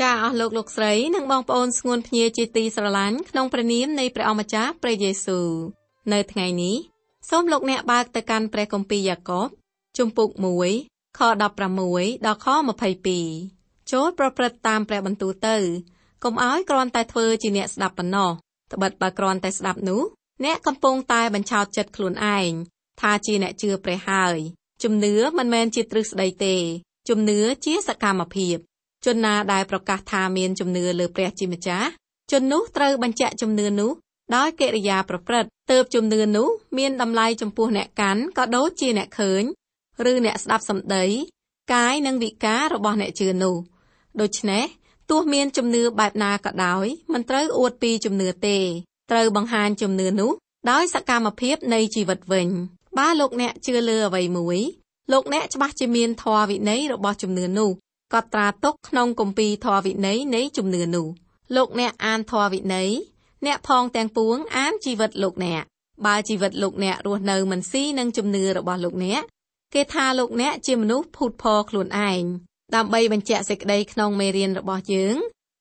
ចាអស់លោកលោកស្រីនិងបងប្អូនស្ងួនភ្ញាជាទីស្រឡាញ់ក្នុងព្រះនាមនៃព្រះអម្ចាស់ព្រះយេស៊ូវនៅថ្ងៃនេះសូមលោកអ្នកបើកទៅកាន់ព្រះគម្ពីរយ៉ាកបជំពូក1ខ16ដល់ខ22ចូលប្រព្រឹត្តតាមព្រះបន្ទូលទៅកុំឲ្យគ្រាន់តែធ្វើជាអ្នកស្ដាប់ប៉ុណ្ណោះត្បិតបើគ្រាន់តែស្ដាប់នោះអ្នកកំពុងតែបញ្ឆោតចិត្តខ្លួនឯងថាជាអ្នកជឿព្រះហើយជំនឿមិនមែនជាទ្រឹស្ដីទេជំនឿជាសកម្មភាព ជនណាដែលប្រកាសថាមានជំនឿលើព្រះជាម្ចាស់ជននោះត្រូវបញ្ជាក់ជំនឿនោះដោយកិរិយាប្រព្រឹត្តទើបជំនឿនោះមានតម្លៃចំពោះអ្នកកាន់ក៏ដូចជាអ្នកឃើញ ឬអ្នកស្ដាប់សម្ដី កាយនិងវិការរបស់អ្នកជឿនោះដូច្នេះទោះមានជំនឿបែបណាក៏ដោយមិនត្រូវអួតពីជំនឿទេ ត្រូវបង្ហាញជំនឿនោះដោយសកម្មភាពនៃជីវិតវិញបើលោកអ្នកជឿលើអ្វីមួយលោកអ្នកច្បាស់ជាមានធម៌វិន័យរបស់ជំនឿនោះ កត់ត្រាទុកក្នុងគម្ពីរធម៌វិន័យនៃជំនឿនោះលោកអ្នកអានធម៌វិន័យអ្នកផងទាំងពួងអានជីវិតលោកអ្នកបើជីវិតលោកអ្នករស់នៅមិនស៊ីនឹងជំនឿរបស់លោកអ្នកគេថាលោកអ្នកជាមនុស្សភូតភរខ្លួនឯងដើម្បីបញ្ជាក់សេចក្តីក្នុងមេរៀនរបស់យើង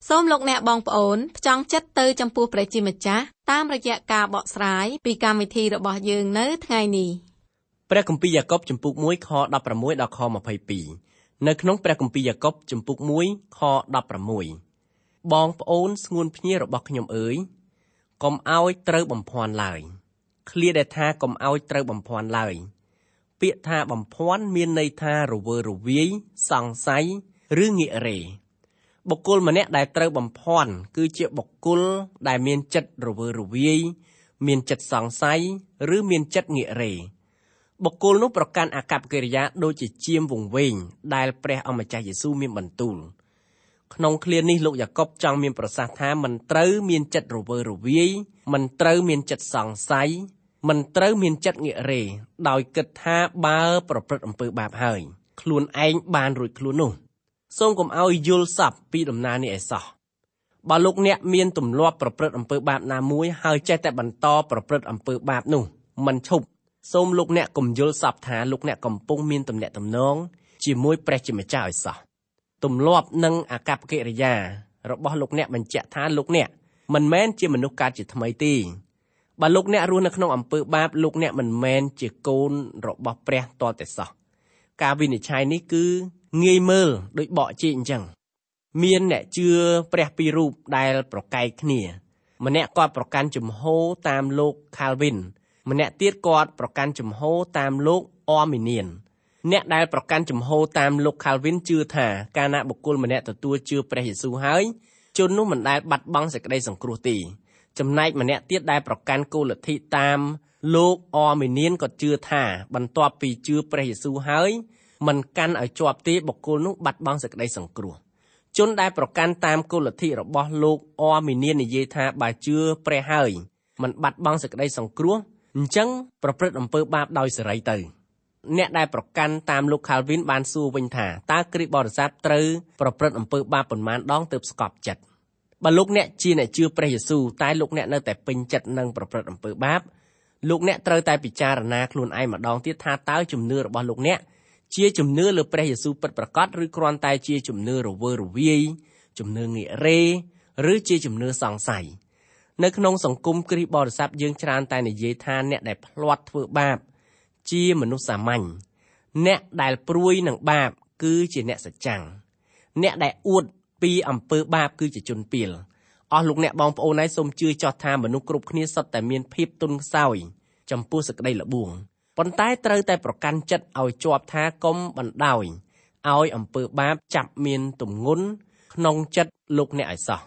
សូមលោកអ្នកបងប្អូនផ្ចង់ចិត្តទៅចំពោះព្រះជាម្ចាស់តាមរយៈការបកស្រាយពីកម្មវិធីរបស់យើងនៅថ្ងៃនេះព្រះគម្ពីរយ៉ាកុបជំពូក1ខ16ដល់ខ22 នៅក្នុងព្រះគម្ពីរយ៉ាកុបជំពូក1ខ16បងប្អូនស្ងួនភ្ញារបស់ខ្ញុំអើយកុំឲ្យត្រូវបំភាន់ឡើយឃ្លាដែលថាកុំឲ្យត្រូវបំភាន់ឡើយពាក្យថាបំភាន់មានន័យថារវើរវាយសង្ស័យឬងាករេបុគ្គលម្នាក់ដែលត្រូវបំភាន់គឺជាបុគ្គលដែលមានចិត្តរវើរវាយមានចិត្តសង្ស័យឬមានចិត្តងាករេ បុគ្គលនោះប្រកាន់អកប្បកិរិយាដូចជាជាមវង្វេងដែលព្រះអម្ចាស់យេស៊ូវមានបន្ទូលក្នុងឃ្លានេះលោកយ៉ាកុបចង់មានប្រសាសន៍ថាមិនត្រូវមានចិត្តរវើរវាយមិនត្រូវមានចិត្តសង្ស័យមិនត្រូវមានចិត្តងាករេដោយគិតថាបើប្រព្រឹត្តអំពើបាបហើយខ្លួនឯងបានរួចខ្លួននោះសូមកុំឲ្យយល់សប្តិពីដំណើរនេះឯសោះបើលោកអ្នកមានទម្លាប់ប្រព្រឹត្តអំពើបាបណាមួយហើយចេះតែបន្តប្រព្រឹត្តអំពើបាបនោះមិនឈប់ សូមលោកអ្នកកុំយល់សប្តិថាលោកអ្នកកំពុងមានទំនាក់ទំនងជាមួយព្រះជាម្ចាស់ឲ្យសោះទម្លាប់និងអាកប្បកិរិយារបស់លោកអ្នកបញ្ជាក់ថាលោកអ្នកមិនមែនជាមនុស្សកើតជាថ្មីទេបើលោកអ្នករស់នៅក្នុងអំពើបាបលោកអ្នកមិនមែនជាកូនរបស់ព្រះតតែសោះការវិនិច្ឆ័យនេះគឺងាយមើលដូចបកជីកអញ្ចឹងមានអ្នកជឿព្រះពីររូបដែលប្រកែកគ្នាម្នាក់គាត់ប្រកាន់ជំហរតាមលោក Calvin ម្នាក់ទៀតគាត់ប្រកាន់ជំហរតាមលោក Arminian អ្នកដែលប្រកាន់ជំហរតាមលោក Calvin ជឿថាកាលណាបុគ្គលម្នាក់ទទួលជឿព្រះយេស៊ូវហើយជននោះមិនដែលបាត់បង់សេចក្តីសង្គ្រោះទេចំណែកម្នាក់ទៀតដែលប្រកាន់គោលលទ្ធិតាមលោកអមេនីនក៏ជឿថាបន្ទាប់ពីជឿព្រះយេស៊ូវហើយមិនកាន់ឲ្យជាប់ទេបុគ្គលនោះបាត់បង់សេចក្តីសង្គ្រោះជនដែលប្រកាន់តាមគោលលទ្ធិរបស់លោកអមេនីននិយាយថាបើជឿព្រះហើយមិនបាត់បង់សេចក្តីសង្គ្រោះ អញ្ចឹងប្រព្រឹត្តអំពើបាបដោយសេរីទៅអ្នកដែលប្រកាន់តាមលោក Calvin បានសួរវិញថាតើគ្រីស្ទបរិស័ទត្រូវប្រព្រឹត្តអំពើបាបប៉ុន្មានដងទើបស្កប់ចិត្តបើលោកអ្នកជាអ្នកជឿព្រះយេស៊ូវតែលោកអ្នកនៅតែពេញចិត្តនឹងប្រព្រឹត្តអំពើបាបលោកអ្នកត្រូវតែពិចារណាខ្លួនឯងម្ដងទៀតថាតើជំនឿរបស់លោកអ្នកជាជំនឿលើព្រះយេស៊ូវពិតប្រាកដឬគ្រាន់តែជាជំនឿរវើរវាយជំនឿងាករេឬជាជំនឿសង្ស័យ នៅក្នុងសង្គមគ្រីស្ទបរិស័ទយើងច្រើនតែនិយាយថាអ្នកដែលភ្លាត់ធ្វើបាប ជាមនុស្សសាមញ្ញអ្នកដែលព្រួយនឹងបាប គឺជាអ្នកសច្ចាំងអ្នកដែលអួតពីអំពើបាប គឺជាជនពាលអស់លោកអ្នកបងប្អូនឯងសូមជឿចោះថាមនុស្សគ្រប់គ្នាសុទ្ធតែមានភាពទន់ខ្សោយចំពោះសក្តីល្បួងប៉ុន្តែត្រូវតែប្រកាន់ចិត្តឲ្យជាប់ថាកុំបណ្ដោយឲ្យអំពើបាបចាប់មានទម្ងន់ក្នុងចិត្តលោកអ្នកឲ្យសោះ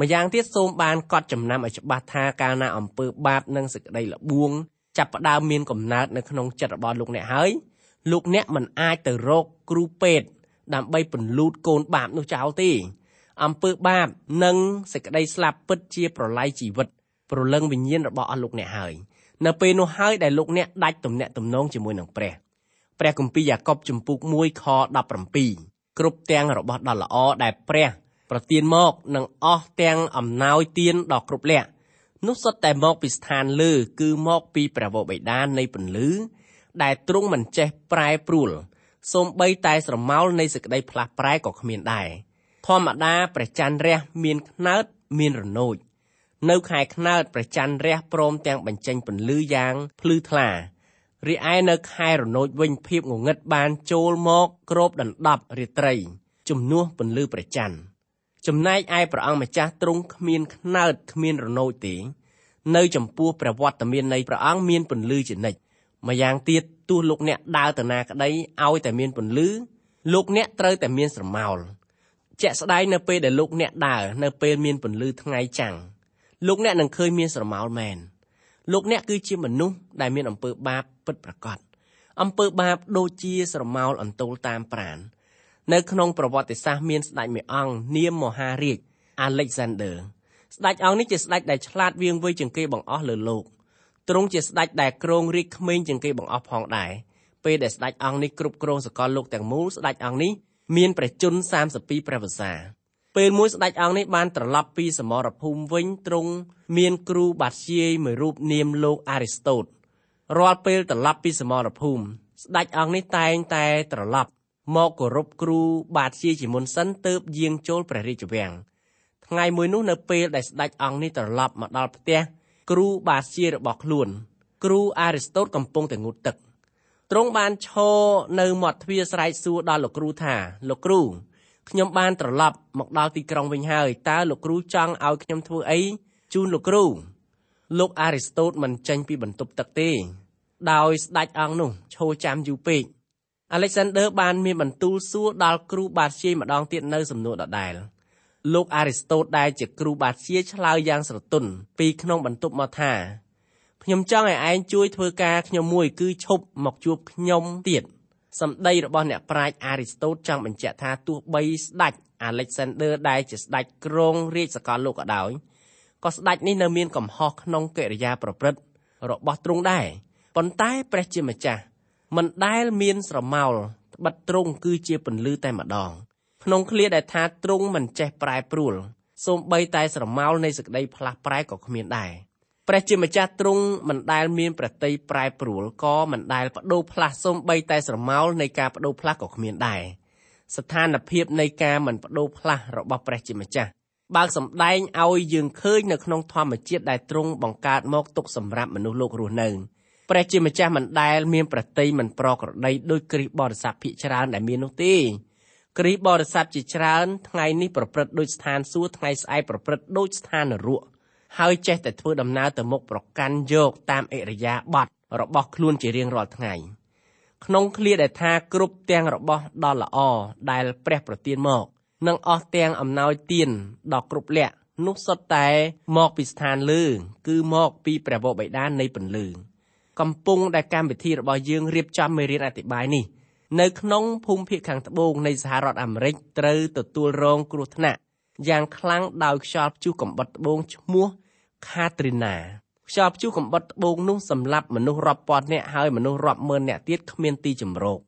ម្យ៉ាងទៀតសូមបានកត់ចំណាំឲ្យច្បាស់ថាកាលណាអំពើបាបនិងសក្តីល្បួងចាប់ផ្ដើមមានកំណើតនៅក្នុងចិត្តរបស់លោកអ្នកហើយលោកអ្នកមិនអាចទៅរកគ្រូពេទ្យដើម្បីពន្លូតកូនបាបនោះចោលទេអំពើបាបនិងសេចក្តីស្លាប់ពិតជាប្រល័យជីវិតប្រលឹងវិញ្ញាណរបស់អស់លោកអ្នកហើយនៅពេលនោះហើយដែលលោកអ្នកដាច់ទំនាក់ទំនងជាមួយនឹងព្រះព្រះគម្ពីរយ៉ាកុបជំពូក1ខ17គ្រប់ទាំងរបស់ដ៏ល្អដែលព្រះ ប្រទានមកនឹងអស់ទាំងអំណោយទានដ៏គ្រប់លក្ខនោះសុទ្ធតែមកពីស្ថានលើគឺមកពីព្រះវរបិតានៃពន្លឺដែលទ្រង់មិនចេះប្រែប្រួលសូម្បីតែស្រមោលនៃសេចក្តីផ្លាស់ប្រែក៏គ្មានដែរធម្មតាព្រះច័ន្ទរះមានខ្នើតមានរនោចនៅខែខ្នើតព្រះច័ន្ទរះព្រមទាំងបញ្ចេញពន្លឺយ៉ាងភ្លឺថ្លារីឯនៅខែរនោចវិញភាពងងឹតបានចូលមកគ្របដណ្ដប់រាត្រីជំនួសពន្លឺព្រះច័ន្ទ ចំណែកឯព្រះអង្គម្ចាស់ទ្រង់គ្មានខ្នើតគ្មានរនោចទេ នៅចំពោះព្រះវត្តមាននៃព្រះអង្គមានពន្លឺជានិច្ចម្យ៉ាងទៀតទោះលោកអ្នកដើរទៅណាក្តីឲ្យតែមានពន្លឺលោកអ្នកត្រូវតែមានស្រមោលជាក់ស្ដែងនៅពេលដែលលោកអ្នកដើរនៅពេលមានពន្លឺថ្ងៃចាំងលោកអ្នកនឹងឃើញមានស្រមោលមែនលោកអ្នកគឺជាមនុស្សដែលមានអំពើបាបពិតប្រាកដអំពើបាបដូចជាស្រមោលអន្ទោលតាមប្រាណ នៅក្នុងប្រវត្តិសាស្ត្រមានស្ដេចមួយអង្គនាមមហារាជ Alexander ស្ដេចអង្គនេះជាស្ដេចដែលឆ្លាតវៀងវៃជាងគេបង្អស់លើលោកទ្រង់ជាស្ដេចដែលគ្រងរាជក្មេងជាងគេបង្អស់ផងដែរពេលដែលស្ដេចអង្គនេះគ្រប់គ្រងសកលលោកទាំងមូលស្ដេចអង្គនេះមានព្រះជន្ម32ព្រះវស្សាពេលមួយស្ដេចអង្គនេះបានត្រឡប់ពីសមរភូមិវិញទ្រង់មានគ្រូបាធ្យាយមួយរូបនាមលោកអារីស្តូតរាល់ពេលត្រឡប់ពីសមរភូមិស្ដេចអង្គនេះតែងតែត្រឡប់ មកគោរពគ្រូបាធ្យាយជាមុនសិនទើបយាងចូលព្រះរាជវាំងថ្ងៃមួយនោះនៅពេលដែលស្ដេចអង្គនេះត្រឡប់មកដល់ផ្ទះគ្រូបាធ្យាយរបស់ខ្លួន គ្រូអារីស្តូតកំពុងតែងូតទឹកទ្រង់បានឈរនៅមាត់ទ្វារស្រែកសួរដល់លោកគ្រូថាលោកគ្រូខ្ញុំបានត្រឡប់មកដល់ទីក្រុងវិញហើយតើលោកគ្រូចង់ឲ្យខ្ញុំធ្វើអីជូនលោកគ្រូលោកអារីស្តូតមិនចេញពីបន្ទប់ទឹកទេ ដោយស្ដេចអង្គនោះឈរចាំយូរពេក អាឡិចសាន់ដឺបានមានបន្ទូលសួរដល់គ្រូបាតជាយម្ដងទៀតនៅសំណួរដដែលលោកអារីស្តូតដែលជាគ្រូបាតជាឆ្លើយយ៉ាងស្រទន់ពីក្នុងបន្ទប់មកថាខ្ញុំចង់ឲ្យឯងជួយធ្វើការខ្ញុំមួយគឺឈប់មកជួបខ្ញុំទៀតសម្ដីរបស់អ្នកប្រាជ្ញអារីស្តូតចង់បញ្ជាក់ថាទោះបីស្ដេចអាឡិចសាន់ដឺដែលជាស្ដេចគ្រងរាជសកលលោកក៏ដោយក៏ស្ដេចនេះនៅមានកំហុសក្នុងកិរិយាប្រព្រឹត្តរបស់ទ្រង់ដែរប៉ុន្តែព្រះជាម្ចាស់ មិនដែលមានស្រមោលត្បិតទ្រង់គឺជាពន្លឺតែម្ដង ក្នុងឃ្លាដែលថាទ្រង់មិនចេះប្រែប្រួលសូម្បីតែស្រមោលនៃសេចក្តីផ្លាស់ប្រែក៏គ្មានដែរព្រះជាម្ចាស់ទ្រង់មិនដែលមានប្រតិយប្រែប្រួលក៏មិនដែលបដូរផ្លាស់សូម្បីតែស្រមោលនៃការបដូរផ្លាស់ក៏គ្មានដែរស្ថានភាពនៃការមិនបដូរផ្លាស់របស់ព្រះជាម្ចាស់បើកសម្ដែងឲ្យយើងឃើញនៅក្នុងធម្មជាតិដែលទ្រង់បង្កើតមកទុកសម្រាប់មនុស្សលោករស់នៅ ព្រះជាម្ចាស់មិនដែលមានប្រតិយមិនប្រក្រតីដោយគ្រិស្តបរិស័ទភិកច្រើនដែលមាននោះទេគ្រិស្តបរិស័ទជាច្រើនថ្ងៃនេះប្រព្រឹត្តដូចស្ថានសួគ៌ថ្ងៃស្អែកប្រព្រឹត្តដូចស្ថាននរកហើយចេះតែធ្វើដំណើរទៅមុខប្រកាន់យកតាមអិរិយាបថរបស់ខ្លួនជារៀងរាល់ថ្ងៃក្នុងឃ្លាដែលថាគ្រប់ទាំងរបស់ដ៏ល្អដែលព្រះប្រទានមកនិងអស់ទាំងអំណោយទានដ៏គ្រប់លក្ខនោះសុទ្ធតែមកពីស្ថានលើគឺមកពីព្រះវរបិតានៃពន្លឺ កំពុងដែលកម្មវិធីរបស់យើងរៀបចំមេរៀនអធិប្បាយនេះនៅក្នុងភូមិភាគខាងត្បូងនៃសហរដ្ឋអាមេរិកត្រូវទទួលរងគ្រោះថ្នាក់យ៉ាងខ្លាំងដោយខ្យល់ព្យុះកំបុតត្បូងឈ្មោះ Katrina ខ្យល់ព្យុះកំបុតត្បូងនោះសម្លាប់មនុស្សរាប់ពាន់នាក់ហើយមនុស្សរាប់ម៉ឺននាក់ទៀតគ្មានទីជម្រក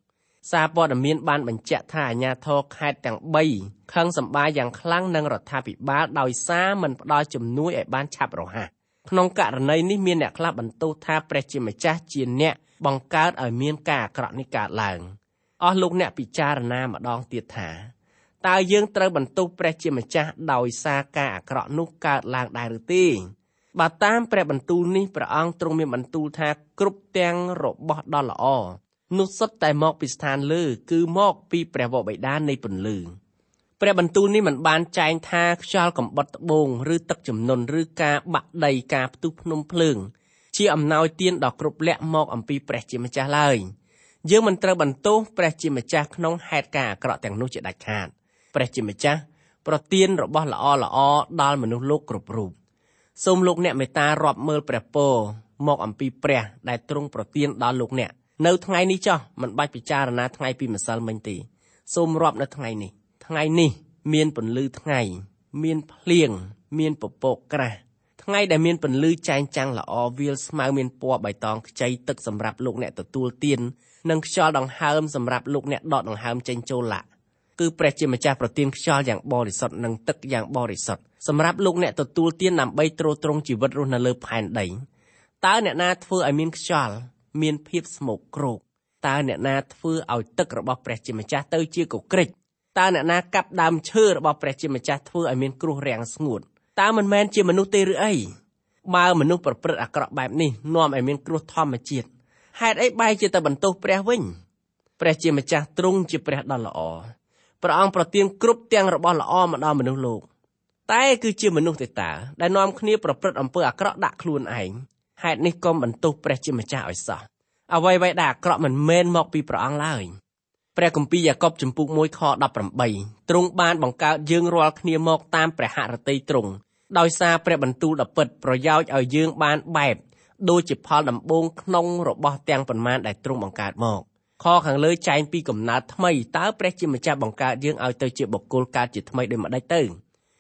សារព័ត៌មានបានបញ្ជាក់ថាអាជ្ញាធរខេត្តទាំង3ខឹងសម្បាយ៉ាងខ្លាំងនឹងរដ្ឋាភិបាលដោយសារមិនផ្ដល់ជំនួយឲ្យបានឆាប់រហ័ស ក្នុងករណីនេះមានអ្នកខ្លះបន្ទោសថាព្រះជាម្ចាស់ជាអ្នកបង្កើតឲ្យមានការអាក្រក់នេះកើតឡើងអស់លោកអ្នកពិចារណាម្ដងទៀតថាតើយើងត្រូវបន្ទោសព្រះជាម្ចាស់ដោយសារការអាក្រក់នោះកើតឡើងដែរឬទេបើតាមព្រះបន្ទូលនេះព្រះអង្គទ្រង់មានបន្ទូលថាគ្រប់ទាំងរបស់ដ៏ល្អនោះសុទ្ធតែមកពីស្ថានលើគឺមកពីព្រះវរបិតានៃពន្លឺ ព្រះបន្ទូលនេះមិនបានចែងថាខ្យល់កំបុតត្បូងឬទឹកជំនន់ឬការបាក់ដីការផ្ទុះភ្នំភ្លើង ជាអំណោយទានដ៏គ្រប់លក្ខមកអំពីព្រះជាម្ចាស់ឡើយយើងមិនត្រូវបន្ទោសព្រះជាម្ចាស់ក្នុងហេតុការណ៍អាក្រក់ទាំងនោះជាដាច់ខាតព្រះជាម្ចាស់ប្រទានរបស់ល្អល្អដល់មនុស្សលោកគ្រប់រូបសូមលោកអ្នកមេត្តារាប់មើលព្រះពរមកអំពីព្រះដែលទ្រង់ប្រទានដល់លោកអ្នកនៅថ្ងៃនេះចោះមិនបាច់ពិចារណាថ្ងៃពីម្សិលមិញទេសូមរាប់នៅថ្ងៃនេះ ថ្ងៃនេះ មានពន្លឺថ្ងៃ មានភ្លៀងមានពពកក្រាស់ថ្ងៃដែលមានពន្លឺចែងចាំងល្អវាលស្មៅមានពណ៌បៃតងខ្ចីទឹកសម្រាប់លោកអ្នកទទួលទាននិងខ្យល់ដង្ហើមសម្រាប់លោកអ្នកដកដង្ហើមចេញចូលឡាក់គឺព្រះជាម្ចាស់ប្រទានខ្យល់យ៉ាងបរិសុទ្ធនិងទឹកយ៉ាងបរិសុទ្ធសម្រាប់លោកអ្នកទទួលទានដើម្បីទ្រទ្រង់ជីវិតរស់នៅលើផែនដីតើអ្នកណាធ្វើឲ្យមានខ្យល់មានភាពស្មោកគ្រោកតើអ្នកណាធ្វើឲ្យទឹករបស់ព្រះជាម្ចាស់ទៅជាកក្រិច តើអ្នកណាកាប់ដើមឈើរបស់ព្រះជាម្ចាស់ធ្វើឲ្យមានគ្រោះរាំងស្ងួតតើមិនមែនជាមនុស្សទេឬអីបើមនុស្សប្រព្រឹត្តអាក្រក់បែបនេះនាំឲ្យមានគ្រោះធម្មជាតិហេតុអីបែរជាទៅបន្ទោសព្រះវិញព្រះជាម្ចាស់ទ្រង់ជាព្រះដ៏ល្អព្រះអង្គប្រទានគ្រប់ទាំងរបស់ល្អមកដល់មនុស្សលោកតែគឺជាមនុស្សទេតាដែលនាំគ្នាប្រព្រឹត្តអំពើអាក្រក់ដាក់ខ្លួនឯងហេតុនេះកុំបន្ទោសព្រះជាម្ចាស់ឲ្យសោះអ្វីៗដែលអាក្រក់មិនមែនមកពីព្រះអង្គឡើយ ព្រះគម្ពីរយ៉ាកុបចំពុក1ខ18ទ្រង់បានបង្កើតយើងរាល់គ្នាមកតាមព្រះហឫទ័យទ្រង់ដោយសារព្រះបន្ទូលដ៏ពិតប្រយោជន៍ឲ្យយើងបានបែបដូចជាផលដំបូងក្នុងរបស់ទាំងប៉ុន្មានដែលទ្រង់បង្កើតមកខខាងលើចែងពីកំណើតថ្មីតើព្រះជាម្ចាស់បង្កើតយើងឲ្យទៅជាបុគ្គលកើតជាថ្មីដូចម្ដេចទៅ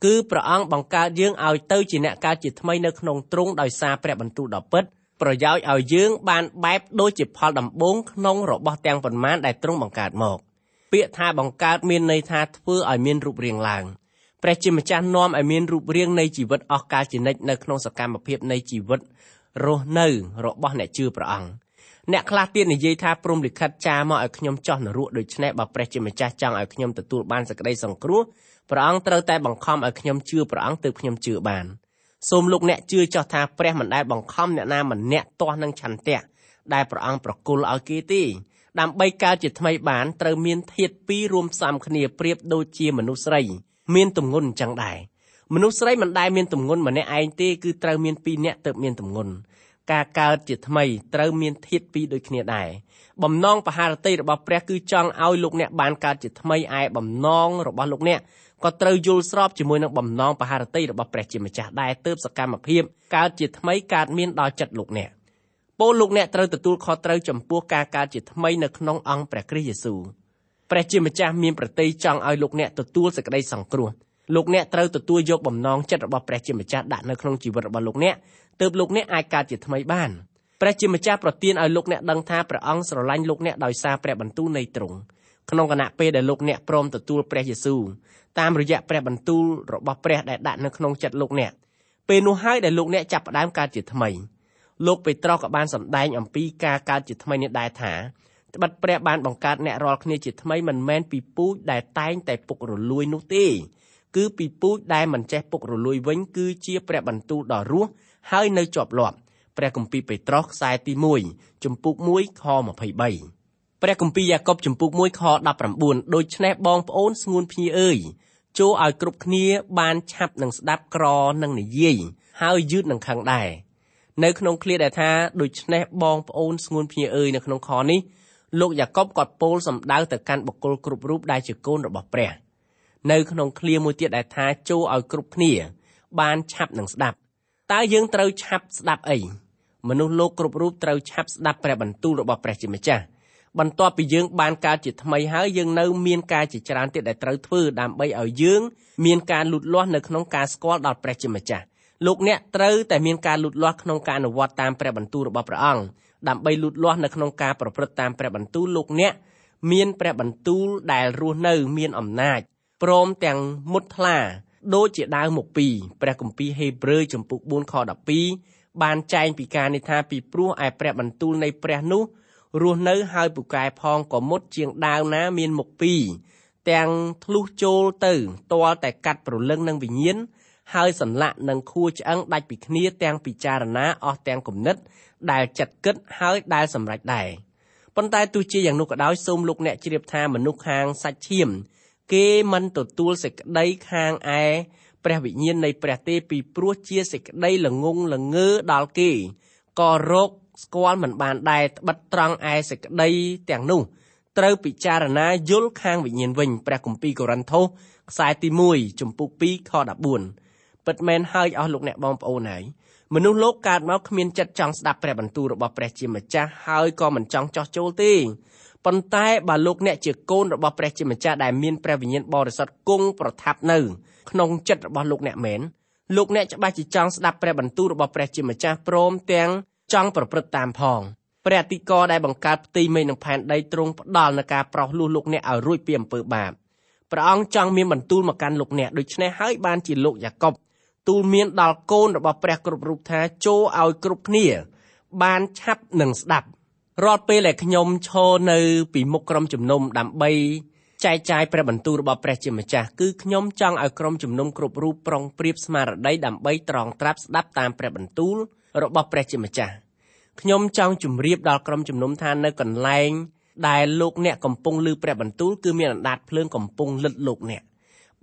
គឺព្រះអង្គបង្កើតយើងឲ្យទៅជាអ្នកកើតជាថ្មីនៅក្នុងទ្រង់ដោយសារព្រះបន្ទូលដ៏ពិត ប្រយោជន៍ឲ្យយើងបានបែបដូចជាផលដំបូងក្នុងរបស់ទាំងប៉ុន្មានដែលទ្រង់បង្កើតមក ពាក្យថាបង្កើតមានន័យថាធ្វើឲ្យមានរូបរាងឡើងព្រះជាម្ចាស់នាំឲ្យមានរូបរាងនៃជីវិតអស់កលជានិច្ចនៅក្នុងសកម្មភាពនៃជីវិតរស់នៅរបស់អ្នកជឿព្រះអង្គអ្នកខ្លះទៀតនិយាយថាព្រមលិខិតចាមកឲ្យខ្ញុំចោះនរកដូច្នេះបើព្រះជាម្ចាស់ចង់ឲ្យខ្ញុំទទួលបានសេចក្តីសង្គ្រោះព្រះអង្គត្រូវតែបង្ខំឲ្យខ្ញុំជឿព្រះអង្គទើបខ្ញុំជឿបាន សូមលោកអ្នកជឿចោះថាព្រះមិនដែលបង្ខំអ្នកណាម្នាក់ទាស់នឹងឆន្ទៈដែលព្រះអង្គប្រគល់ឲ្យគេទេដើម្បីកើតជាថ្មីបានត្រូវមានធាតុពីររួមផ្សំគ្នាប្រៀបដូចជាមនុស្សស្រីមានទម្ងន់អញ្ចឹងដែរមនុស្សស្រីមិនដែលមានទម្ងន់ម្នាក់ឯងទេគឺត្រូវមានពីរនាក់ទើបមានទម្ងន់ការកើតជាថ្មីត្រូវមានធាតុពីរដូចគ្នាដែរបំណងបហារតីរបស់ព្រះគឺចង់ឲ្យលោកអ្នកបានកើតជាថ្មីឯបំណងរបស់លោកអ្នក ក៏ត្រូវយល់ស្របជាមួយនឹងបំណងបហារតីរបស់ព្រះជាម្ចាស់ដែរទើបសកម្មភាពកើតជាថ្មីកើតមានដល់ចិត្តលោកអ្នកពោលលោកអ្នកត្រូវទទួលខុសត្រូវចំពោះការកើតជាថ្មីនៅក្នុងអង្គព្រះគ្រីស្ទយេស៊ូវព្រះជាម្ចាស់មានប្រតិយចង់ឲ្យលោកអ្នកទទួលសេចក្តីសង្គ្រោះលោកអ្នកត្រូវទទួលយកបំណងចិត្តរបស់ព្រះជាម្ចាស់ដាក់នៅក្នុងជីវិតរបស់លោកអ្នកទើបលោកអ្នកអាចកើតជាថ្មីបានព្រះជាម្ចាស់ប្រទានឲ្យលោកអ្នកដឹងថាព្រះអង្គស្រឡាញ់លោកអ្នកដោយសារព្រះបន្ទូលនៃទ្រង់ ក្នុងគណៈពេលដែលលោកអ្នកព្រមទទួលព្រះយេស៊ូវតាមរយៈព្រះបន្ទូលរបស់ព្រះដែលដាក់នៅក្នុងចិត្តលោកអ្នកពេលនោះហើយដែលលោកអ្នកចាប់ផ្ដើមកើតជាថ្មីលោកពេត្រុសក៏បានសម្ដែងអំពីការកើតជាថ្មីនេះដែរថាត្បិតព្រះបានបង្កើតអ្នករាល់គ្នាជាថ្មីមិនមែនពីពូជដែលតែងតែពុករលួយនោះទេគឺពីពូជដែលមិនចេះពុករលួយវិញគឺជាព្រះបន្ទូលដ៏រស់ហើយនៅជាប់លាប់ព្រះគម្ពីរពេត្រុសខ្សែទី1ជំពូក1ខ23 ព្រះគម្ពីរយ៉ាកុបជំពូក1ខ19ដូច្នេះបងប្អូនស្ងួនភ្ញីអើយចូលឲ្យគ្រប់គ្នាបានឆាប់នឹងស្ដាប់ក្រនឹងនិយាយហើយយឺតនឹងខឹងដែរនៅក្នុងឃ្លាដែលថាដូច្នេះបងប្អូនស្ងួនភ្ញីអើយនៅក្នុងខនេះលោកយ៉ាកុបក៏ពោលសម្ដៅទៅកាន់បុគ្គលគ្រប់រូបដែលជាកូនរបស់ព្រះនៅក្នុងឃ្លាមួយទៀតដែលថាចូលឲ្យគ្រប់គ្នាបានឆាប់នឹងស្ដាប់តើយើងត្រូវឆាប់ស្ដាប់អីមនុស្សលោកគ្រប់រូបត្រូវឆាប់ស្ដាប់ព្រះបន្ទូលរបស់ព្រះជាម្ចាស់ បន្ទាប់ពីយើងបានកើតជាថ្មីហើយយើងនៅមានការជាច្រើនទៀតដែលត្រូវធ្វើដើម្បីឲ្យយើងមានការលូតលាស់នៅក្នុងការស្គាល់ដល់ព្រះជាម្ចាស់លោកអ្នកត្រូវតែមានការលូតលាស់ក្នុងការអនុវត្តតាមព្រះបន្ទូលរបស់ព្រះអង្គដើម្បីលូតលាស់នៅក្នុងការប្រព្រឹត្តតាមព្រះបន្ទូលលោកអ្នកមានព្រះបន្ទូលដែលរស់នៅមានអំណាចព្រមទាំងមុតថ្លាដូចជាដាវមុខពីរព្រះគម្ពីរហេព្រើរចំពុក4ខ12បានចែងពីការនេះថាពីព្រោះឯព្រះបន្ទូលនៃព្រះនោះ រស់នៅហើយពូកែផងក៏មុតជាងដាវណាមានមុខពីរទាំងធ្លុះចូលទៅទាល់តែកាត់ប្រលឹងនឹងវិញ្ញាណហើយសន្លាក់នឹងខួរឆ្អឹងដាច់ពីគ្នាទាំងពិចារណាអស់ទាំងគំនិតដែលចិត្តគិតហើយដែលសម្រេចដែរប៉ុន្តែទោះជាយ៉ាងនោះក៏ដោយសូមលោកអ្នកជ្រាបថាមនុស្សខាងសាច់ឈាមគេមិនទទួលសេចក្តីខាងឯព្រះវិញ្ញាណនៃព្រះទេពីព្រោះជាសេចក្តីល្ងងល្ងើដល់គេក៏រក ស្គាល់មិនបានដែរត្បិតត្រង់ឯសេចក្តីទាំងនោះត្រូវពិចារណាយល់ខាងវិញ្ញាណវិញព្រះគម្ពីរកូរិនថូសខ្សែទី1ចំពុក2ខ14ពិតមែនហើយអស់លោកអ្នកបងប្អូនហើយមនុស្សលោកកើតមកគ្មានចិត្តចង់ស្ដាប់ព្រះបន្ទូលរបស់ព្រះជាម្ចាស់ហើយក៏មិនចង់ចោះចូលទេប៉ុន្តែបើលោកអ្នកជាកូនរបស់ព្រះជាម្ចាស់ដែលមានព្រះវិញ្ញាណបរិសុទ្ធគង់ប្រថាប់នៅក្នុងចិត្តរបស់លោកអ្នកមែនលោកអ្នកច្បាស់ជាចង់ស្ដាប់ព្រះបន្ទូលរបស់ព្រះជាម្ចាស់ព្រមទាំង ចង់ប្រព្រឹត្តតាមផងព្រះអធិការដែលបង្កើតផ្ទៃមេឃនិងផែនដីទ្រង់ផ្ដល់នូវការប្រោសលួសលោកអ្នកឲ្យរួចពីអំពើបាបព្រះអង្គចង់មានបន្ទូលមកកាន់លោកអ្នកដូច្នេះហើយបានជាលោកយ៉ាកុបទូលមានដល់កូនរបស់ព្រះគ្រប់រូបថាចូលឲ្យគ្រប់គ្នា បានឆាប់នឹងស្ដាប់រាល់ពេលដែលខ្ញុំឈរនៅ ពីមុខក្រុមជំនុំដើម្បីចែកចាយព្រះបន្ទូលរបស់ព្រះជាម្ចាស់គឺខ្ញុំចង់ឲ្យក្រុមជំនុំគ្រប់រូបប្រុងប្រៀបស្មារតីដើម្បីត្រង់ត្រាប់ស្ដាប់តាមព្រះបន្ទូល របស់ព្រះជាម្ចាស់ខ្ញុំចង់ជម្រាបដល់ក្រុមជំនុំថានៅកន្លែងដែលលោកអ្នកកំពុងឮព្រះបន្ទូលគឺមានអណ្ដាតភ្លើងកំពុងលិតលោកអ្នក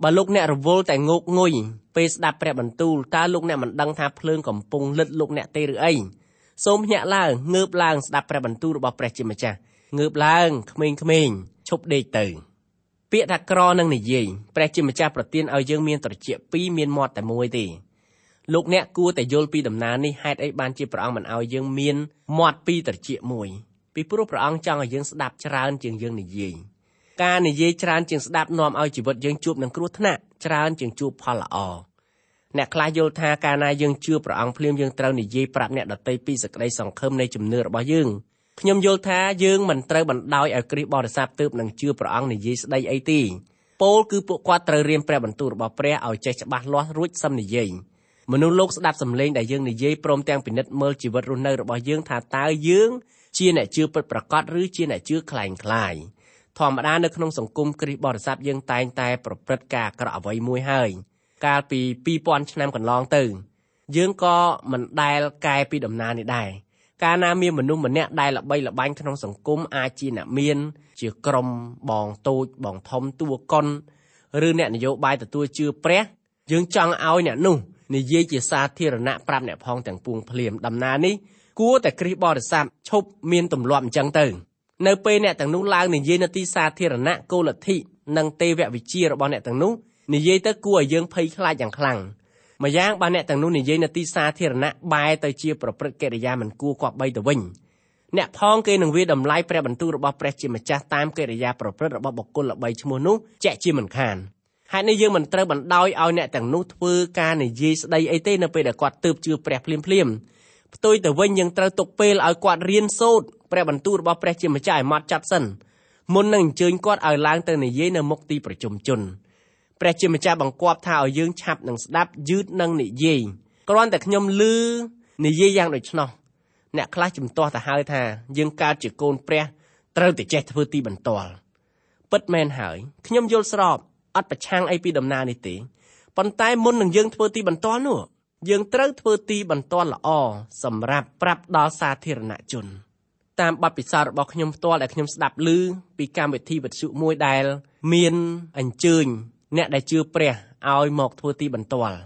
បើលោកអ្នករវល់តែងោកងុយពេលស្ដាប់ព្រះបន្ទូលតើលោកអ្នកមិនដឹងថាភ្លើងកំពុងលិតលោកអ្នកទេឬអីសូមភ្ញាក់ឡើងងើបឡើងស្ដាប់ព្រះបន្ទូលរបស់ព្រះជាម្ចាស់ងើបឡើងក្មេងៗឈប់ដេកទៅពាក្យថាក្រនឹងនិយាយព្រះជាម្ចាស់ប្រទានឲ្យយើងមានត្រចៀកពីរមានមាត់តែមួយទេ លោកអ្នកគួរតែយល់ពីដំណើរនេះហេតុអីបានជាព្រះអង្គមិនឲ្យយើងមានមាត់ពីរត្រចៀកមួយពីព្រោះព្រះអង្គចង់ឲ្យយើងស្ដាប់ច្រើនជាងយើងនិយាយការនិយាយច្រើនជាងស្ដាប់នាំឲ្យជីវិតយើងជួបនឹងគ្រោះថ្នាក់ច្រើនជាងជួបផលល្អអ្នកខ្លះយល់ថាកាលណាយើងជឿព្រះអង្គភ្លាមយើងត្រូវនិយាយប្រាប់អ្នកដទៃពីសេចក្តីសង្ឃឹមនៃជំនឿរបស់យើងខ្ញុំយល់ថាយើងមិនត្រូវបណ្ដោយឲ្យគ្រីស្ទបរិស័ទទើបនឹងជឿព្រះអង្គនិយាយស្ដីអីទេពោលគឺពួកគាត់ត្រូវរៀនព្រះបន្ទូលរបស់ព្រះឲ្យចេះច្បាស់លាស់រួចសឹមនិយាយ មនុស្សលោកស្ដាប់សំឡេងដែលយើងនិយាយព្រមទាំងពិនិត្យមើលជីវិតរស់នៅរបស់យើងថាតើយើងជាអ្នកជឿពិតប្រាកដឬជាអ្នកជឿคล้ายคล้ายធម្មតានៅក្នុងសង្គមគ្រីស្ទបរិស័ទយើងតែងតែប្រព្រឹត្តការអាក្រក់អ្វីមួយហើយកាលពី2000ឆ្នាំកន្លងទៅយើងក៏មិនដែលកែពីដំណើរនេះដែរកាលណាមានមនុស្សម្នាក់ដែលល្បីល្បាញក្នុងសង្គមអាចជាអ្នកមាន ជាក្រុមបងតូចបងធំតួកុនឬអ្នកនយោបាយទទួលជឿព្រះ យើងចង់ឲ្យអ្នកនោះ និយាយជាសាធារណៈប្រាប់អ្នកផងទាំងពួងភ្លាមដំណើរនេះគួរតែគ្រីស្ទបរិស័ទឈប់មានទម្លាប់អញ្ចឹងទៅនៅពេលអ្នកទាំងនោះឡើងនិយាយនៅទីសាធារណៈគោលលទ្ធិនិងទេវវិជារបស់អ្នកទាំងនោះនិយាយទៅគួរឲ្យយើងភ័យខ្លាចយ៉ាងខ្លាំងម្យ៉ាងបើអ្នកទាំងនោះនិយាយនៅទីសាធារណៈបែរទៅជាប្រព្រឹត្តកិរិយាមិនគួរគប្បីទៅវិញអ្នកផងគេនឹងវាតម្លៃព្រះបន្ទូលរបស់ព្រះជាម្ចាស់តាមកិរិយាប្រព្រឹត្តរបស់បុគ្គលល្បីឈ្មោះនោះជាក់ជាមិនខាន ហេតុនេះយើងមិនត្រូវបណ្ដោយឲ្យអ្នកទាំងនោះធ្វើការនិយាយស្ដីអីទេនៅពេលដែលគាត់ទើបជឿព្រះភ្លាមភ្លាមផ្ទុយទៅវិញយើងត្រូវទុកពេលឲ្យគាត់រៀនសូត្រព្រះបន្ទូលរបស់ព្រះជាម្ចាស់ឲ្យម៉ត់ចត់សិនមុននឹងអញ្ជើញគាត់ឲ្យឡើងទៅនិយាយនៅមុខទីប្រជុំជនព្រះជាម្ចាស់បង្គាប់ថាឲ្យយើងឆាប់នឹងស្ដាប់យឺតនឹងនិយាយគ្រាន់តែខ្ញុំលឺនិយាយយ៉ាងដូច្នោះអ្នកខ្លះជំទាស់ទៅហើយថាយើងកើតជាកូនព្រះត្រូវតែចេះធ្វើទីបន្ទាល់ពិតមែនហើយខ្ញុំយល់ស្រប អត់ប្រឆាំងអីពីដំណើរនេះទេប៉ុន្តែមុននឹងយើងធ្វើទីបន្ទាល់នោះយើងត្រូវធ្វើទីបន្ទាល់ល្អសម្រាប់ប្រាប់ដល់សាធារណជនតាមបទពិសោធន៍របស់ខ្ញុំផ្ទាល់ដែលខ្ញុំស្ដាប់ឮពីកម្មវិធីវិទ្យុមួយដែលមានអញ្ជើញអ្នកដែលជឿព្រះឲ្យមកធ្វើទីបន្ទាល់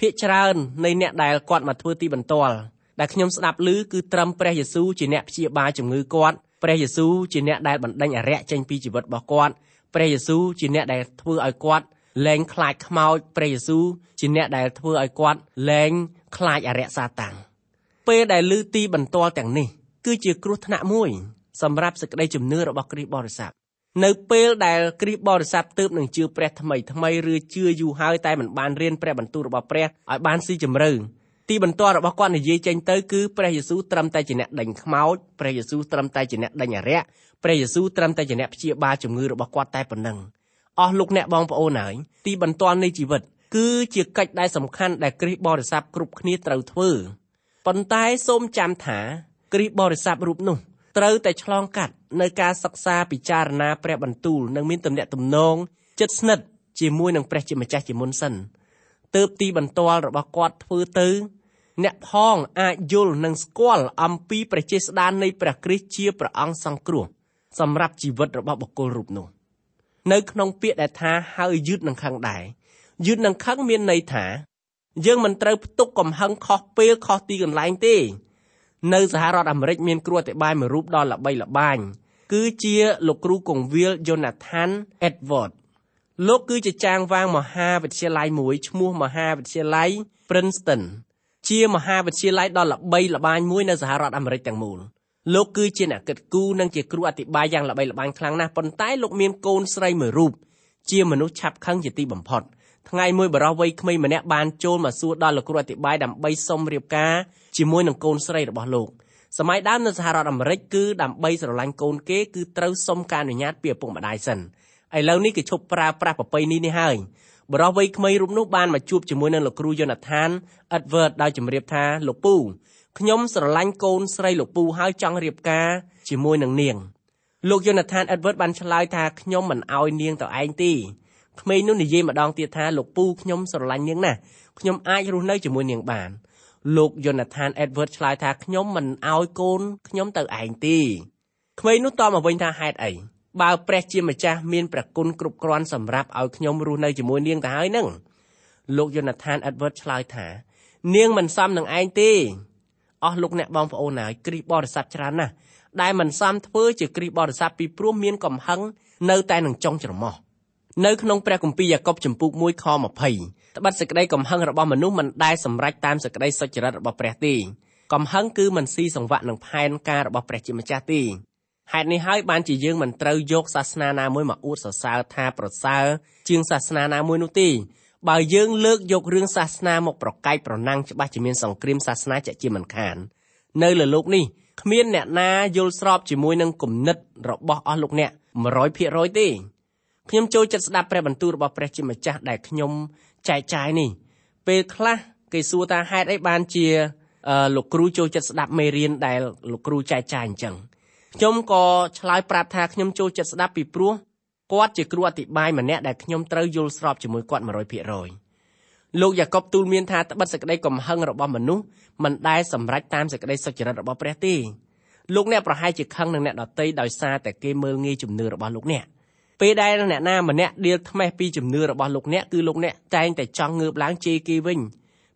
ភាកច្រើននៃអ្នកដែលគាត់មកធ្វើទីបន្ទាល់ដែលខ្ញុំស្ដាប់ឮគឺត្រឹមព្រះយេស៊ូវជាអ្នកព្យាបាលជំងឺគាត់ព្រះយេស៊ូវជាអ្នកដែលបណ្ដេញអារក្សចេញពីជីវិតរបស់គាត់ ព្រះយេស៊ូវជាអ្នកដែលធ្វើឲ្យគាត់លែងខ្លាចខ្មោចព្រះយេស៊ូវជាអ្នកដែលធ្វើឲ្យគាត់លែងខ្លាចអរិយសាតាំងពេលដែលឮទីបន្ទាល់ទាំងនេះគឺជាគ្រោះថ្នាក់មួយសម្រាប់សេចក្តីជំនឿរបស់គ្រីស្ទបរិស័ទនៅពេលដែលគ្រីស្ទបរិស័ទទើបនឹងជឿព្រះថ្មីថ្មីឬជឿយូរហើយតែមិនបានរៀនព្រះបន្ទូលរបស់ព្រះឲ្យបានស៊ីជម្រៅ ទីបន្ទាល់របស់គាត់និយាយចេញទៅគឺព្រះយេស៊ូវត្រឹមតែជាអ្នកដេញខ្មោចព្រះយេស៊ូវត្រឹមតែជាអ្នកដេញអារក្សព្រះយេស៊ូវត្រឹមតែជាអ្នកព្យាបាលជំងឺរបស់គាត់តែប៉ុណ្ណឹងអស់លោកអ្នកបងប្អូនហើយទីបន្ទាល់នៃជីវិតគឺជាកិច្ចដែលសំខាន់ដែលគ្រីស្ទបរិស័ទគ្រប់គ្នាត្រូវធ្វើប៉ុន្តែសូមចាំថាគ្រីស្ទបរិស័ទរូបនោះត្រូវតែឆ្លងកាត់នៅការសិក្សាពិចារណាព្រះបន្ទូលនិងមានទំនាក់ទំនងជិតស្និទ្ធជាមួយនឹងព្រះជាម្ចាស់ជាមុនសិន ទើបទីបន្ទាល់របស់គាត់ធ្វើទៅអ្នកផងអាចយល់និងស្គាល់អំពីព្រះចេស្តានៃព្រះគ្រីស្ទជាព្រះអង្គសង្គ្រោះសម្រាប់ជីវិតរបស់បុគ្គលរូបនោះនៅក្នុងពាក្យដែលថាហើយយឺតនឹងខឹងដែរយឺតនឹងខឹងមានន័យថា យើងមិនត្រូវផ្ទុកកំហឹងខុសពេលខុសទីកន្លែងទេ នៅសហរដ្ឋអាមេរិកមានគ្រូអធិប្បាយមួយរូបដ៏ល្បីល្បាញគឺជាលោកគ្រូកងវិល Jonathan Edward លោកគឺជាចាងវាងមហាវិទ្យាល័យមួយឈ្មោះមហាវិទ្យាល័យ Princeton ជាមហាវិទ្យាល័យដ៏ល្បីល្បាញមួយនៅសហរដ្ឋអាមេរិកទាំងមូលលោកគឺជាអ្នកគិតគូរនិងជាគ្រូអធិប្បាយយ៉ាងល្បីល្បាញខ្លាំងណាស់ប៉ុន្តែលោកមានកូនស្រីមួយរូបជាមនុស្សឆាប់ខឹងជាទីបំផុតថ្ងៃមួយបរិះវ័យក្មេងម្នាក់បានចូលមកសួរដល់លោកគ្រូអធិប្បាយដើម្បីសុំរៀបការជាមួយនឹងកូនស្រីរបស់លោកសម័យដើមនៅសហរដ្ឋអាមេរិកគឺដើម្បីស្រឡាញ់កូនគេគឺត្រូវសុំការអនុញ្ញាតពីឪពុកម្ដាយសិន ឥឡូវនេះគេឈប់ប្រើប្រាស់ប្រពៃណីនេះហើយបរិះវ័យក្មេងរូបនោះបានមកជួបជាមួយនឹងលោកគ្រូយូណាថានអ៊ិតវើតដោយជម្រាបថាលោកពូខ្ញុំស្រឡាញ់កូនស្រីលោកពូហើយចង់រៀបការជាមួយនឹងនាងលោកយូណាថានអ៊ិតវើតបានឆ្លើយថាខ្ញុំមិនអោយនាងទៅឯងទេក្មេងនោះនិយាយម្ដងទៀតថាលោកពូខ្ញុំស្រឡាញ់នាងណាស់ខ្ញុំអាចរស់នៅជាមួយនាងបានលោកយូណាថានអេដវើតឆ្លើយថាខ្ញុំមិនអោយកូនខ្ញុំទៅឯងទេក្មេងនោះតបមកវិញថាហេតុអី បើព្រះជាម្ចាស់មានព្រះគុណគ្រប់គ្រាន់សម្រាប់ឲ្យខ្ញុំរស់នៅជាមួយនាងទៅហើយនឹងលោកយូណាថានអេដវើតឆ្លើយថា នាងមិនសមនឹងឯងទេអស់លោកអ្នកបងប្អូនហើយគ្រីស្ទបរិស័ទច្រើនណាស់ដែលមិនសមធ្វើជាគ្រីស្ទបរិស័ទពីព្រោះមានកំហឹងនៅតែនឹងចង់ច្រមុះនៅក្នុងព្រះគម្ពីរយ៉ាកុបចំពុក1ខ20ត្បិតសេចក្តីកំហឹងរបស់មនុស្សមិនដែលសម្រេចតាមសេចក្តីសុចរិតរបស់ព្រះទេកំហឹងគឺមិនស៊ីសង្វាក់នឹងផែនការរបស់ព្រះជាម្ចាស់ទេ ហេតុនេះហើយបានជាយើងមិនត្រូវយកសាសនាណាមួយមកអួតសរសើរថាប្រសើរជាងសាសនាណាមួយនោះទេបើយើងលើកយករឿងសាសនាមកប្រកែកប្រណាំងច្បាស់ជាមានសង្គ្រាមសាសនាជាជាមិនខាននៅលើលោកនេះគ្មានអ្នកណាយល់ស្របជាមួយនឹងគំនិតរបស់អស់លោកអ្នក100%ទេខ្ញុំចូលចិត្តស្ដាប់ព្រះបន្ទូលរបស់ព្រះជាម្ចាស់ដែលខ្ញុំចែកចាយនេះពេលខ្លះគេសួរថាហេតុអីបានជាលោកគ្រូចូលចិត្តស្ដាប់មេរៀនដែលលោកគ្រូចែកចាយអញ្ចឹង ខ្ញុំក៏ឆ្លើយប្រាប់ថាខ្ញុំចូលចិត្តស្ដាប់ពីព្រោះគាត់ជាគ្រូអធិប្បាយម្នាក់ដែលខ្ញុំត្រូវយល់ស្របជាមួយគាត់100%លោកយ៉ាកុបទូលមានថាត្បិតសេចក្តីកំហឹងរបស់មនុស្សមិនដែលសម្រេចតាមសេចក្តីសុចរិតរបស់ព្រះទេលោកអ្នកប្រហែលជាខឹងនឹងអ្នកដតីដោយសារតែគេមើលងាយជំនឿរបស់លោកអ្នកពេលដែលអ្នកណាម្នាក់ដៀលថ្មេះពីជំនឿរបស់លោកអ្នកគឺលោកអ្នកតែងតែចង់ងើបឡើងជេរគេវិញ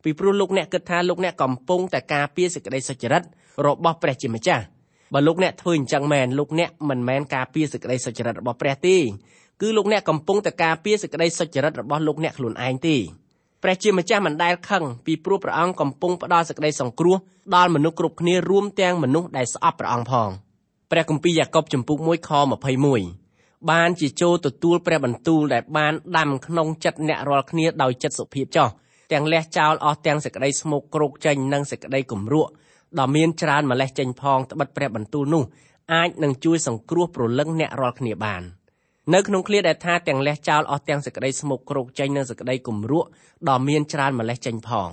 ពីព្រោះលោកអ្នកគិតថាលោកអ្នកកំពុងតែការពារសេចក្តីសុចរិតរបស់ព្រះជាម្ចាស់ បើលោកអ្នកធ្វើអញ្ចឹងមែនលោកអ្នកមិនមែនការពារសេចក្តីសុចរិតរបស់ព្រះទេគឺលោកអ្នកកំពុងតែការពារសេចក្តីសុចរិតរបស់លោកអ្នកខ្លួនឯងទេព្រះជាម្ចាស់មិនដែលខឹងពីព្រោះព្រះអង្គកំពុងផ្ដល់សេចក្តីសង្គ្រោះដល់មនុស្សគ្រប់គ្នារួមទាំងមនុស្សដែលស្អប់ព្រះអង្គផងព្រះគម្ពីរយ៉ាកុបចំពុក1ខ21បានជាចូលទទួលព្រះបន្ទូលដែលបានដាំក្នុងចិត្តអ្នករាល់គ្នាដោយចិត្តសុភាពចោះទាំងលះចោលអស់ទាំងសេចក្តីស្មុគគ្រោកចេញនិងសេចក្តីគំរក់ ដ៏មានច្រើនម្លេះចេញផងត្បិតព្រះបន្ទូលនោះអាចនឹងជួយសង្គ្រោះប្រលឹងអ្នករាល់គ្នាបាននៅក្នុងឃ្លាដែលថាទាំងលះចោលអស់ទាំងសេចក្តីស្មុគគ្រោកចេញនិងសេចក្តីគំរក់ដ៏មានច្រើនម្លេះចេញផង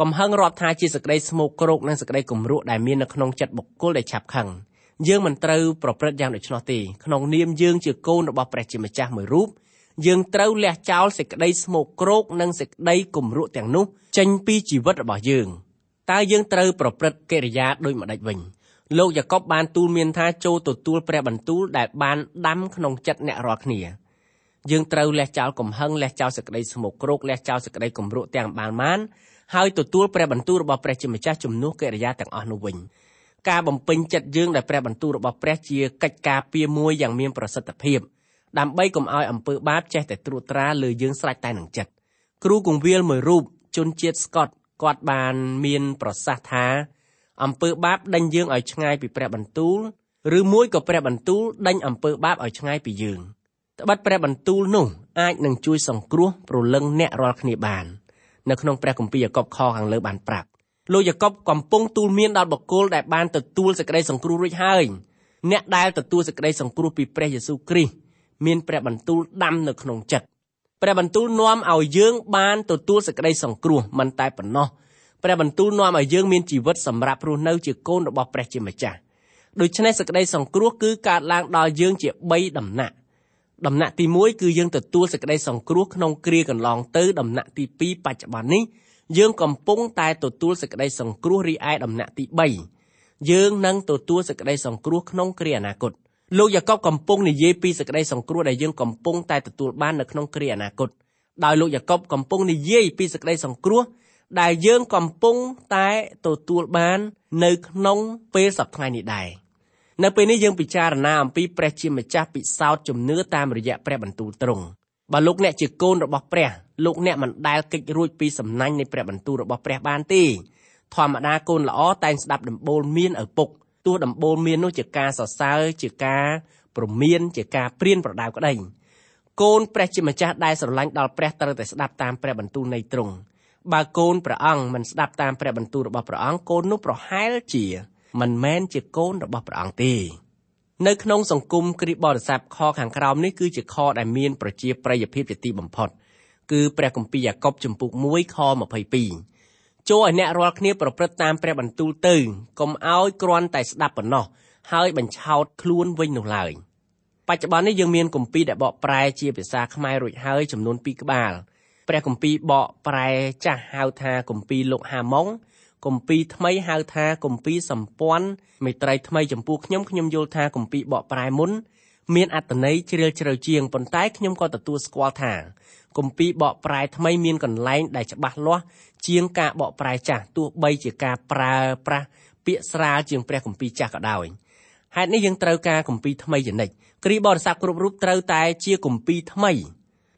កំហឹងរាប់ថាជាសេចក្តីស្មុគគ្រោកនិងសេចក្តីគំរក់ដែលមាននៅក្នុងចិត្តបុគ្គលដែលឆាប់ខឹងយើងមិនត្រូវប្រព្រឹត្តយ៉ាងដូច្នោះទេក្នុងនាមយើងជាកូនរបស់ព្រះជាម្ចាស់មួយរូបយើងត្រូវលះចោលសេចក្តីស្មោកគ្រោកនិងសេចក្តីគំរក់ទាំងនោះចេញពីជីវិតរបស់យើង តើយើងត្រូវប្រព្រឹត្តកិរិយាដូចម្តេចវិញលោកយ៉ាកុបបានទូលមានថាចូលទទួលព្រះបន្ទូលដែលបានដាំក្នុងចិត្តអ្នករាល់គ្នាយើងត្រូវលះចោលកំហឹងលះចោលសេចក្តីស្មោកគ្រោកលះចោលសេចក្តីគំរក់ទាំងបានបានហើយទទួលព្រះបន្ទូលរបស់ព្រះជាម្ចាស់ជំនួសកិរិយាទាំងអស់នោះវិញការបំពេញចិត្តយើងដោយព្រះបន្ទូលរបស់ព្រះជាកិច្ចការពារមួយយ៉ាងមានប្រសិទ្ធភាពដើម្បីកុំឲ្យអំពើបាបចេះតែត្រួតត្រាលើយើងស្រេចតែនឹងចិត្តគ្រូគង្វាលមួយរូបជនជាតិស្កុត គាត់បានមានប្រសាសន៍ថាអំពើបាបដេញយើងឲ្យឆ្ងាយពីព្រះបន្ទូលឬមួយក៏ព្រះបន្ទូលដេញអំពើបាបឲ្យឆ្ងាយពីយើងត្បិតព្រះបន្ទូលនោះអាចនឹងជួយសង្គ្រោះប្រលឹងអ្នករាល់គ្នាបាននៅក្នុងព្រះគម្ពីរយ៉ាកុបខខាងលើបានប្រាប់លោកយ៉ាកុបកំពុងទូលមានដល់បុគ្គលដែលបានទទួលសេចក្តីសង្គ្រោះរួចហើយអ្នកដែលទទួលសេចក្តីសង្គ្រោះពីព្រះយេស៊ូវគ្រីស្ទមានព្រះបន្ទូលដាំនៅក្នុងចិត្ត ព្រះបន្ទូលនាំឲ្យយើងបានទទួលសេចក្តីសង្គ្រោះមិនតែប៉ុណ្ណោះព្រះបន្ទូលនាំឲ្យយើងមានជីវិតសម្រាប់រស់នៅជាកូនរបស់ព្រះជាម្ចាស់ដូច្នេះសេចក្តីសង្គ្រោះគឺកើតឡើងដល់យើងជា3ដំណាក់ដំណាក់ទី1គឺយើងទទួលសេចក្តីសង្គ្រោះក្នុងគ្រាកន្លងទៅដំណាក់ទី2បច្ចុប្បន្ននេះយើងកំពុងតែទទួលសេចក្តីសង្គ្រោះរីឯដំណាក់ទី3យើងនឹងទទួលសេចក្តីសង្គ្រោះក្នុងគ្រាអនាគត លោកយ៉ាកុបកំពុងនិយាយពីសេចក្តីសង្គ្រោះដែលយើងកំពុងតែទទួលបាននៅក្នុងគ្រាអនាគតដោយលោកយ៉ាកុបកំពុងនិយាយពីសេចក្តីសង្គ្រោះដែលយើងកំពុងតែទទួលបាននៅក្នុងពេលសប្តាហ៍នេះដែរនៅពេលនេះយើងពិចារណាអំពីព្រះជាម្ចាស់ពិសោធន៍ជំនឿតាមរយៈព្រះបន្ទូលទ្រង់បើលោកអ្នកជាកូនរបស់ព្រះលោកអ្នកមិនដែលកិច្ចរួចពីសំណាញ់នៃព្រះបន្ទូលរបស់ព្រះបានទេធម្មតាកូនល្អតែងស្ដាប់ដំបូលមានឪពុក ទោះដំបូលមាននោះជាការសរសើរជាការព្រមានជាការព្រានប្រដៅក្តីកូនព្រះជាម្ចាស់ដែលស្រឡាញ់ដល់ព្រះត្រូវតែស្ដាប់តាមព្រះបន្ទូលនៃទ្រង់បើកូនព្រះអង្គមិនស្ដាប់តាមព្រះបន្ទូលរបស់ព្រះអង្គកូននោះប្រហែលជាមិនមែនជាកូនរបស់ព្រះអង្គទេនៅក្នុងសង្គមគ្រីស្ទបរិស័ទខខាងក្រោមនេះគឺជាខដែលមានប្រជាប្រិយភាពជាទីបំផុតគឺព្រះគម្ពីរយ៉ាកុបចំពុក1ខ22 ចូលឲ្យអ្នករាល់គ្នាប្រព្រឹត្តតាមព្រះបន្ទូលទៅកុំឲ្យគ្រាន់តែស្ដាប់ប៉ុណ្ណោះហើយបញ្ឆោតខ្លួនវិញនោះឡើយបច្ចុប្បន្ននេះយើងមានគម្ពីរដែលបកប្រែជាភាសាខ្មែររួចហើយចំនួន2ក្បាលព្រះគម្ពីរបកប្រែចាស់ហៅថាគម្ពីរលោកហាម៉ុងគម្ពីរថ្មីហៅថាគម្ពីរសម្ព័ន្ធមេត្រីថ្មីចំពោះខ្ញុំខ្ញុំយល់ថាគម្ពីរបកប្រែមុនមានអត្ថន័យជ្រាលជ្រៅជាងប៉ុន្តែខ្ញុំក៏ទទួលស្គាល់ថា គម្ពីរបកប្រែថ្មីមានកន្លែងដែលច្បាស់លាស់ជាងការបកប្រែចាស់ទោះបីជាការប្រើប្រាស់ពាក្យស្រាលជាងព្រះគម្ពីរចាស់ក៏ដោយហេតុនេះយើងត្រូវការគម្ពីរថ្មីជានិច្ចគ្រីបរិស័ទគ្រប់រូបត្រូវតែជាគម្ពីរថ្មី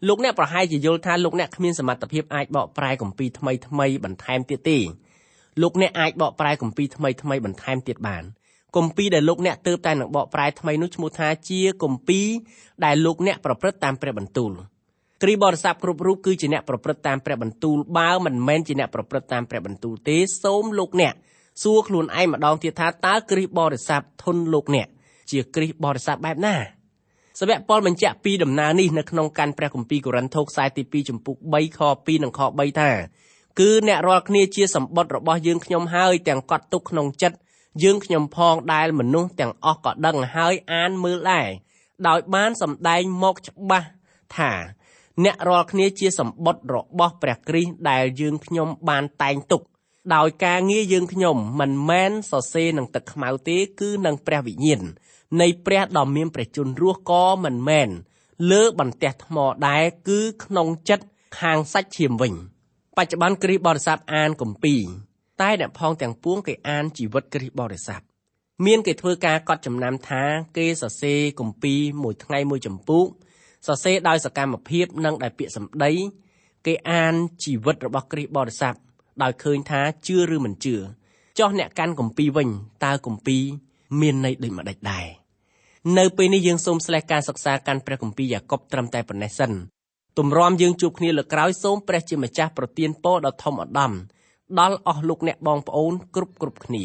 លោកអ្នកប្រហែលជាយល់ថាលោកអ្នកគ្មានសមត្ថភាពអាចបកប្រែគម្ពីរថ្មីថ្មីបន្ថែមទៀតទេលោកអ្នកអាចបកប្រែគម្ពីរថ្មីថ្មីបន្ថែមទៀតបានគម្ពីរដែលលោកអ្នកទើបតែនឹងបកប្រែថ្មីនោះឈ្មោះថាជាគម្ពីរដែលលោកអ្នកប្រព្រឹត្តតាមព្រះបន្ទូល គ្រីបរិស័ទគ្រប់រូបគឺជាអ្នកប្រព្រឹត្តតាមព្រះបន្ទូលបើមិនមែនជាអ្នកប្រព្រឹត្តតាមព្រះបន្ទូលទេសូមលោកអ្នកសួរខ្លួនឯងម្ដងទៀតថាតើគ្រីស្ទបរិស័ទធនលោកអ្នកជាគ្រីស្ទបរិស័ទបែបណាសាវកប៉ុលបញ្ជាក់ពីដំណើរនេះនៅក្នុងកាន់ព្រះគម្ពីរកូរិនថូសខ្សែទី2ចំពុក3ខ2និងខ3ថាគឺអ្នករាល់គ្នាជាសម្បត្តិរបស់យើងខ្ញុំហើយទាំងកត់ទុកក្នុងចិត្តយើងខ្ញុំផងដែលមនុស្សទាំងអស់ក៏ដឹងហើយអានមើលដែរដោយបានសម្ដែងមកច្បាស់ថា អ្នករាល់គ្នាជាសម្បត្តិរបស់ព្រះគ្រីស្ទដែលយើងខ្ញុំបានតែងទុកដោយការងារយើងខ្ញុំមិនមែនសរសេរនឹងទឹកខ្មៅទេគឺនឹងព្រះវិញ្ញាណនៃព្រះដ៏មានព្រះជន្មរស់ក៏មិនមែនលើបន្ទះថ្មដែរគឺក្នុងចិត្តខាងសាច់ឈាមវិញបច្ចុប្បន្នគ្រីស្ទបរិស័ទអានគម្ពីរតែអ្នកផងទាំងពួងគេអានជីវិតគ្រីស្ទបរិស័ទមានគេធ្វើការកត់ចំណាំថាគេសរសេរគម្ពីរមួយថ្ងៃមួយចម្ពោះ សរសេរដោយសកម្មភាពនិងដោយពាក្យសម្ដី គេអានជីវិតរបស់គ្រីស្ទបរិស័ទដោយឃើញថាជឿឬមិនជឿចោះអ្នកកាន់គម្ពីរវិញតើគម្ពីរមានន័យដូចម្ដេចដែរនៅពេលនេះយើងសូមស្លេះការសិក្សាកាន់ព្រះគម្ពីរយ៉ាកុបត្រឹមតែប៉ុណ្ណេះសិនទម្រាំយើងជួបគ្នាលើក្រោយសូមព្រះជាម្ចាស់ប្រទានពរដ៏ធំឧត្តមដល់អស់លោកអ្នកបងប្អូនគ្រប់គ្រប់គ្នា